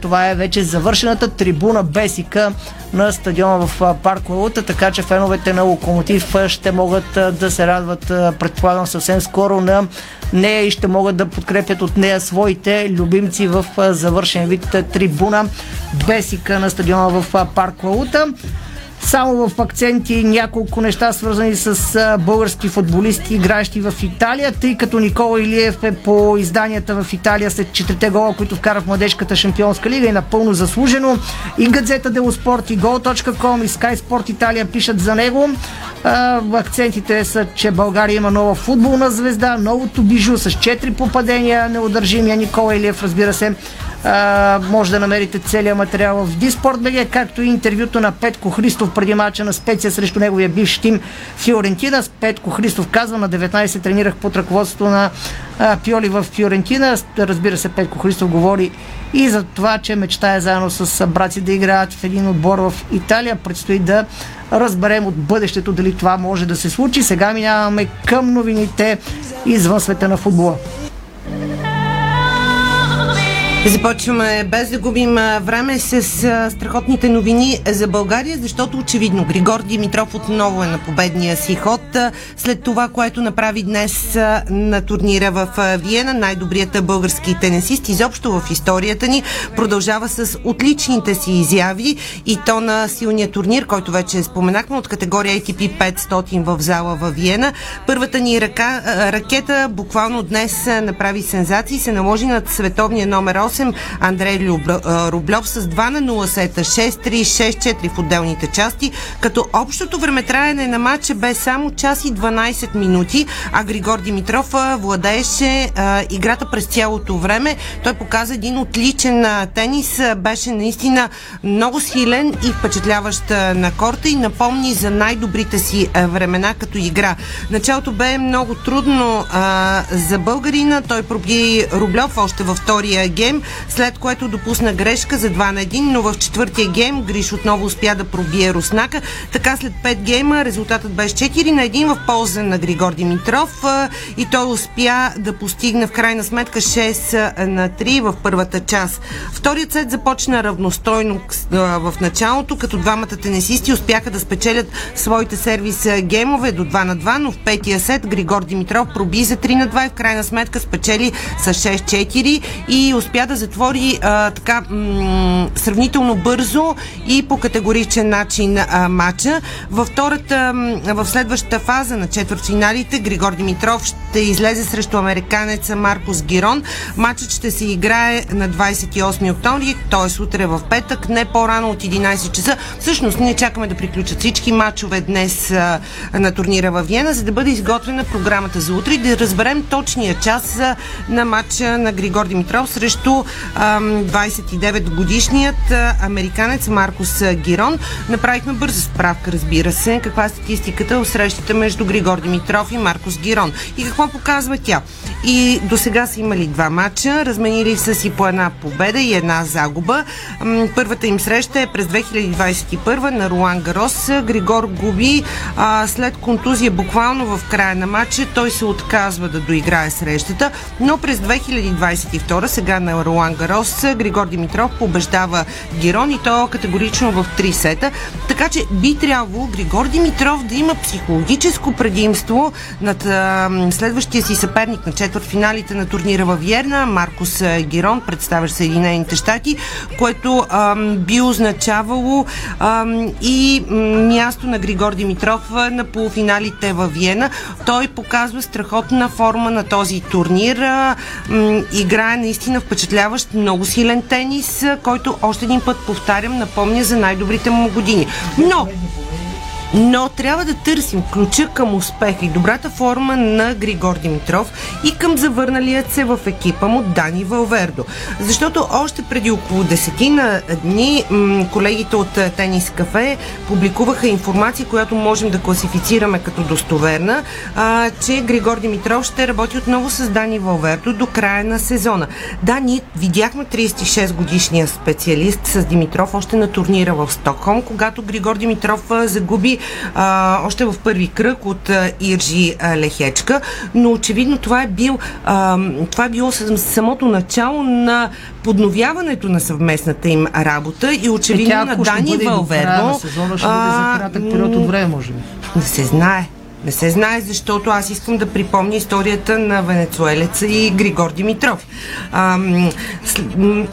Това е вече завършената трибуна Бесика на стадиона в парк Лалута, така че феновете на Локомотив ще могат да се радват, предполагам, съвсем скоро на нея и ще могат да подкрепят от нея своите любимци в завършен вид трибуна Бесика на стадиона в парк Лалута. Само в акценти няколко неща свързани с български футболисти, играещи в Италия, тъй като Никола Илиев е по изданията в Италия след четирите гола, които вкара в младежката шампионска лига и напълно заслужено. И Газета Дело Спорт, и Gol.com, и Sky Sport Италия пишат за него. Акцентите са, че България има нова футболна звезда, новото бижу с 4 попадения, неудържимия Никола Илиев, разбира се, а, може да намерите целият материал в Диспорт БГ, както и интервюто на Петко Христов преди мача на Специя срещу неговия бивш тим Фиорентина. Петко Христов казва на 19 тренирах под ръководството на а, Пиоли в Фиорентина. Разбира се, Петко Христов говори и за това, че мечтая заедно с брати да играят в един отбор в Италия. Предстои да разберем от бъдещето дали това може да се случи. Сега минаваме към новините извън света на футбола.
Започваме без да губим време с страхотните новини за България, защото очевидно Григор Димитров отново е на победния си ход. След това, което направи днес на турнира в Виена, най-добрият български тенесист изобщо в историята ни продължава с отличните си изяви и то на силния турнир, който вече споменахме от категория ATP 500 в зала в Виена. Първата ни ръка, ракета буквално днес направи сензации се наложи над световния номер 8 8 Андрей Рублев с 2 на 0 сета 6-3, 6-4 в отделните части, като общото времетраене на матча бе само час и 12 минути, а Григор Димитров владееше а, играта през цялото време. Той показа един отличен тенис, беше наистина много силен и впечатляващ а, на корта и напомни за най-добрите си времена като игра. Началото бе много трудно а, за българина. Той проби Рублев още във втория гейм, след което допусна грешка за 2 на 1, но в четвъртия гейм Гриш отново успя да пробие Руснака. Така след 5 гейма резултатът беше 4 на 1 в полза на Григор Димитров и той успя да постигне в крайна сметка 6 на 3 в първата част. Вторият сет започна равностойно в началото, като двамата тенесисти успяха да спечелят своите сервис геймове до 2 на 2, но в петия сет Григор Димитров проби за 3 на 2 и в крайна сметка спечели с 6-4 и успя да затвори а, така м- сравнително бързо и по категоричен начин а, матча. Във втората, в следващата фаза на четвъртфиналите Григор Димитров ще излезе срещу американеца Маркус Гирон. Матчът ще се играе на 28 октомври, т.е. утре в петък, не по-рано от 11 часа. Всъщност, ние чакаме да приключат всички матчове днес а, на турнира в Виена, за да бъде изготвена програмата за утре и да разберем точния час а, на матча на Григор Димитров срещу като 29-годишният американец Маркус Гирон. Направихме бърза справка, разбира се, каква е статистиката в срещите между Григор Димитров и Маркус Гирон. И какво показва тя? И до сега са имали два матча, разменили са си по една победа и една загуба. Първата им среща е през 2021 на Руан Гарос. Григор губи а, след контузия буквално в края на матча. Той се отказва да доиграе срещата, но през 2022 сега на Руан Гарос Григор Димитров побеждава Гирон и то категорично в три сета. Така че би трябвало Григор Димитров да има психологическо предимство над а, следващия си съперник на четвъртфиналите на турнира във Виерна, Маркус Гирон, представящ Съединените щати, което а, би означавало а, и място на Григор Димитров на полуфиналите във Виена. Той показва страхотна форма на този турнир. А, м, играе наистина впечатляващ, много силен тенис, който още един път повтарям, напомня за най-добрите му години. Но но трябва да търсим ключа към успеха и добрата форма на Григор Димитров и към завърналият се в екипа му Дани Валвердо. Защото още преди около десетина дни колегите от Тенис Кафе публикуваха информация, която можем да класифицираме като достоверна, а, че Григор Димитров ще работи отново с Дани Валвердо до края на сезона. Да, ние видяхме 36 годишния специалист с Димитров още на турнира в Стокхолм, когато Григор Димитров загуби а, още в първи кръг от а, Иржи а, Лехечка, но очевидно това е, бил, а, това е било самото начало на подновяването на съвместната им работа и очевидно е,
тя,
на Дани Валвердо.
Сезона ще бъде за кратък период от време, може би.
Не се знае. Не се знае, защото аз искам да припомня историята на венецуелеца и Григор Димитров. А, с,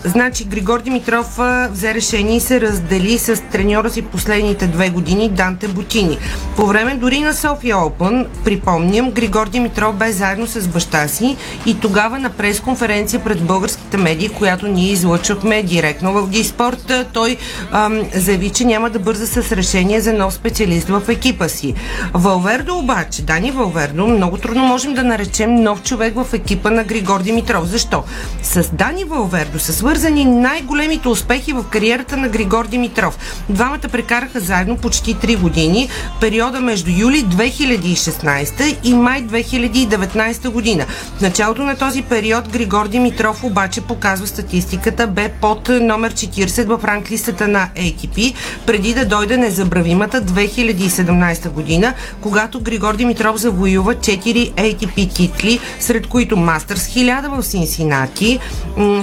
значи, Григор Димитров а, взе решение и се раздели с треньора си последните две години Данте Бутини. По време дори на София Опен, припомням, Григор Димитров бе заедно с баща си и тогава на пресконференция пред българските медии, която ние излъчвахме директно в Диспорт, той а, заяви, че няма да бърза с решение за нов специалист в екипа си. Валвердо обаче, Дани Валвердо, много трудно можем да наречем нов човек в екипа на Григор Димитров. Защо? С Дани Валвердо са свързани най-големите успехи в кариерата на Григор Димитров. Двамата прекараха заедно почти 3 години, периода между юли 2016 и май 2019 година. В началото на този период Григор Димитров обаче показва статистиката, бе под номер 40 в ранглистата на ATP, преди да дойде незабравимата 2017 година, когато Григор Димитров завоюва 4 ATP титли, сред които Мастърс 1000 в Синсинати,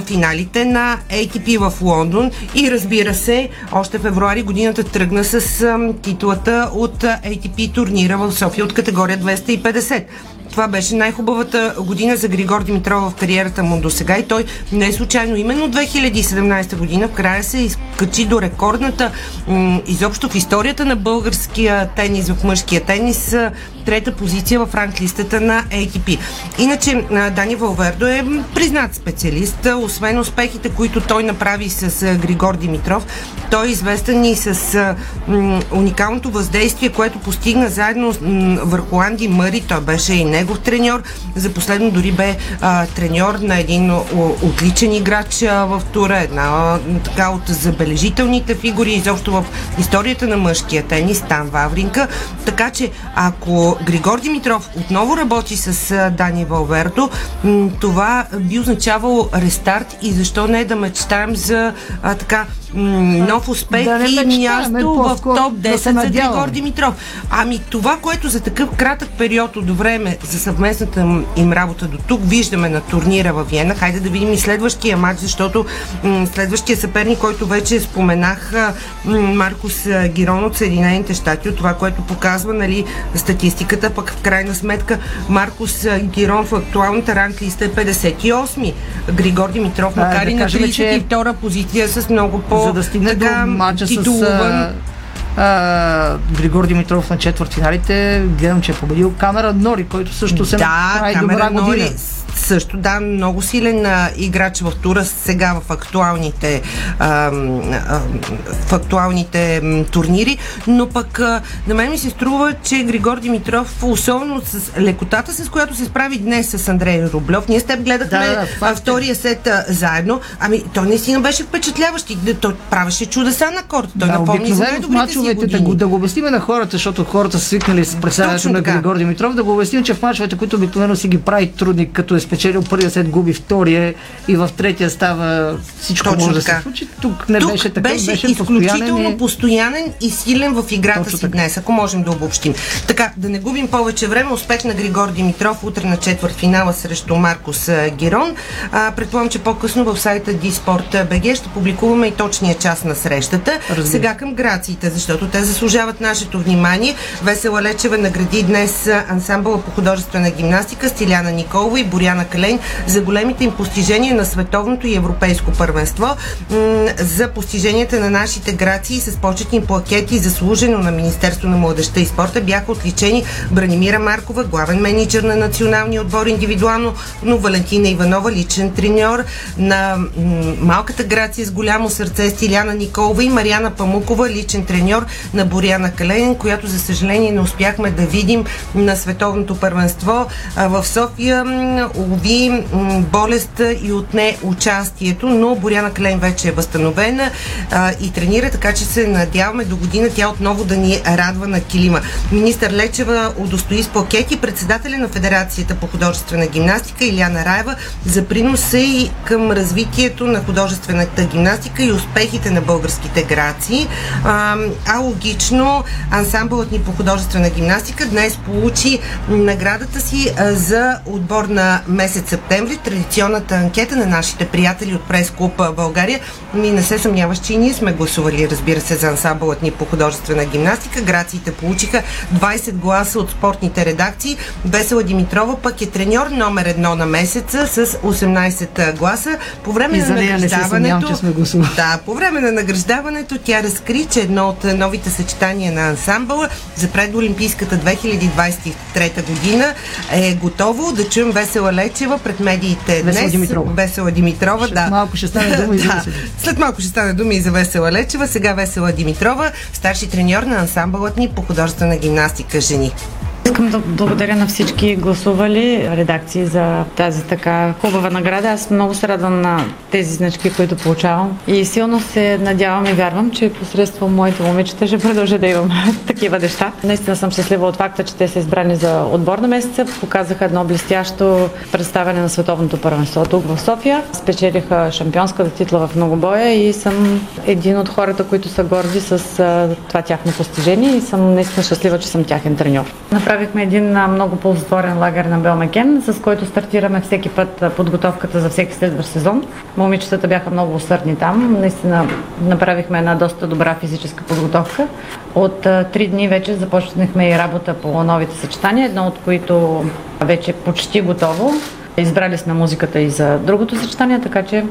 финалите на ATP в Лондон и разбира се, още февруари годината тръгна с титлата от ATP турнира в София от категория 250. Това беше най-хубавата година за Григор Димитров в кариерата му до сега и той не е случайно. Именно 2017 година в края се изкачи до рекордната изобщо в историята на българския тенис, в мъжкия тенис, трета позиция в ранглистата на ATP. Иначе Дани Валвердо е признат специалист. Освен успехите, които той направи с Григор Димитров, той е известен и с уникалното въздействие, което постигна заедно върху Анди Мъри. Той беше и негов треньор. За последно дори бе а, треньор на един отличен играч а, в тура, една а, така от забележителните фигури изобщо в историята на мъжкия тенис, Тан Вавринка. Така че ако Григор Димитров отново работи с Дани Валверто, м- това би означавало рестарт и защо не да мечтаем за а, така нов успех
Да
и място в топ
да
10
се
за. Григор Димитров. Ами това, което за такъв кратък период от време за съвместната им- работа до тук виждаме на турнира във Виена, хайде да видим и следващия матч, защото м- следващия съперник, който вече споменах, м- Маркус Гирон от Съединените щати, от това, което показва нали, статистиката, пък в крайна сметка Маркус Гирон в актуалната ранглиста е 58. Григор Димитров, макар
да
и на
кажем, че-
32 позиция с много по
За да стигне до матча с а, Григор Димитров на четвъртфиналите, гледам, че е победил Камера Нори, който също се
Да,
прави
Камера
добра година.
Също, да, много силен а, играч в тура сега в актуалните, а, а, в актуалните турнири, но пък а, на мен ми се струва, че Григор Димитров, особено с лекотата, с която се справи днес с Андрей Рублев, ние с теб гледахме
Да, да,
а, втория сет а, заедно, ами той наистина беше впечатляващ и той правеше чудеса на корта. Той
да,
напомни за най-добрите си
да
години.
го, да го обясним на хората, защото хората са свикнали с представянето на. Григор Димитров, да го обясним, че в мачовете, които обикновено си ги прави трудни, като е спечелил първия сет, губи втория и в третия става всичко
Точно
може да
така.
се случи. Тук не
Тук
беше така,
беше,
беше
изключително
постоянен и...
постоянен и силен в играта
Точно
си
така.
днес, ако можем да обобщим. Така, да не губим повече време. Успех на Григор Димитров утре на четвърт финала срещу Маркус а, Герон. А, предполагам, че по-късно в сайта БГ ще публикуваме и точния час на срещата.
Разбира.
Сега към грациите, защото те заслужават нашето внимание. Весела Лечева награди днес ансамбъла по художествена гимнастика Стиляна Николова и Боряна Калейн за големите им постижения на световното и европейско първенство, за постиженията на нашите грации с почетни плакети заслужено на Министерство на младеща и спорта бяха отличени Бранимира Маркова, главен менеджер на националния отбор индивидуално, но Валентина Иванова, личен треньор на малката грация с голямо сърце Стиляна Николова и Мариана Памукова, личен треньор на Боряна Калейн, която за съжаление не успяхме да видим на световното първенство в София. М, Лови м, болест и отне участието, но Боряна Калейн вече е възстановена а, и тренира, така че се надяваме до година тя отново да ни радва на килима. Министър Лечева удостои с плакети председателя на Федерацията по художествена гимнастика Иляна Раева за приноса и към развитието на художествената гимнастика и успехите на българските грации. А, а логично, ансамбълът ни по художествена гимнастика днес получи наградата си за отбор на месец септември, традиционната анкета на нашите приятели от Прес Клуб а, България. Ми не се съмняваш, че и ние сме гласували, разбира се, за ансамбълът ни по художествена гимнастика. Грациите получиха 20 гласа от спортните редакции. Весела Димитрова пък е треньор номер едно на месеца с 18 гласа. По време
И
на
нея не се съмнявам,
награждаването... Да, по време на награждаването тя разкри, че едно от новите съчетания на ансамбъла за предолимпийската 2023 година е готово. Да чуем Весела Лечева пред медиите
Весела
днес.
Димитрова.
Весела Димитрова,
След
да.
малко ще стане дума и за
да.
Весела.
След малко ще стане дума и за Весела Лечева. Сега Весела Димитрова, старши треньор на ансамбълът ни по художествена гимнастика жени.
Искам да благодаря на всички гласували редакции за тази така хубава награда. Аз много се радвам на тези значки, които получавам и силно се надявам и вярвам, че посредством моите момичета ще продължа да имам такива неща. Наистина съм щастлива от факта, че те са избрани за отбор на месеца. Показаха едно блестящо представяне на световното първенство тук в София. Спечелиха шампионската титла в многобоя и съм един от хората, които са горди с това тяхно постижение и съм наистина щастлива, че съм тяхен треньор. Направихме един много ползотворен лагер на Белмекен, с който стартираме всеки път подготовката за всеки следващ сезон. Момичетата бяха много усърдни там. Наистина направихме една доста добра физическа подготовка. От три дни вече започнахме и работа по новите съчетания, едно от които вече почти готово. Избрали сме музиката и за другото съчетание, така че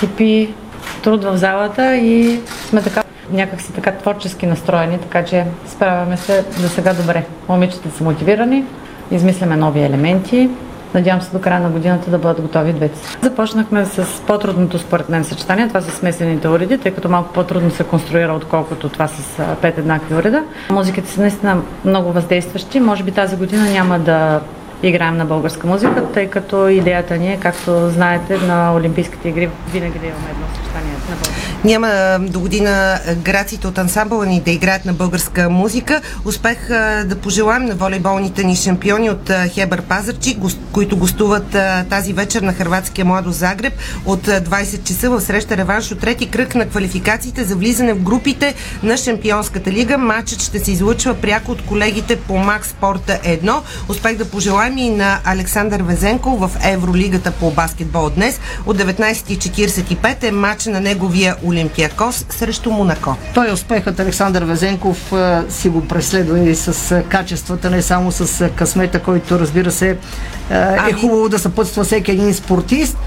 кипи труд в залата и сме така някакси така творчески настроени, така че справяме се за сега добре. Момичета са мотивирани, измисляме нови елементи. Надявам се до края на годината да бъдат готови двете. Започнахме с по-трудното според мен съчетание. Това са смесените уреди, тъй като малко по-трудно се конструира, отколкото това с пет еднакви уреда. Музиките са наистина много въздействащи. Може би тази година няма да играем на българска музика, тъй като идеята ни е, както знаете, на Олимпийските игри винаги да имаме едно съчетание на българска.
Няма до година грациите от ансамбъла ни да играят на българска музика. Успех да пожелаем на волейболните ни шампиони от Хебър Пазарчик, гос- които гостуват тази вечер на Хрватския Младо Загреб от а, 20 часа в среща реванш от трети кръг на квалификациите за влизане в групите на Шампионската лига. Матчът ще се излъчва пряко от колегите по Макс Спорта 1. Успех да пожелаем и на Александър Везенко в Евролигата по баскетбол днес. От 19.45 е матч на неговия Олимпиакос срещу Монако.
Той успехът Александър Везенков си го преследва и с качествата, не само с късмета, който разбира се е
Ами-
хубаво да съпътства всеки един спортист.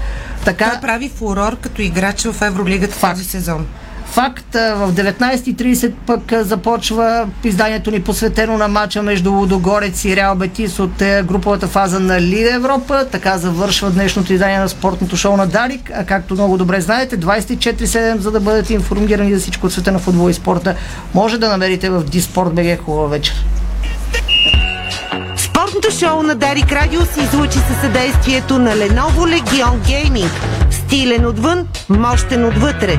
Така,
Той прави фурор като играч в Евролигата този сезон.
Факт, в 19.30 пък започва изданието ни посветено на матча между Лудогорец и Реал Бетис от груповата фаза на Лига Европа. Така завършва днешното издание на спортното шоу на Дарик. А както много добре знаете, 24-7, за да бъдете информирани за всичко от света на футбол и спорта, може да намерите в Диспорт БГ. Хубава вечер!
Спортното шоу на Дарик Радио се излучи със съдействието на Lenovo Legion Gaming. Стилен отвън, мощен отвътре.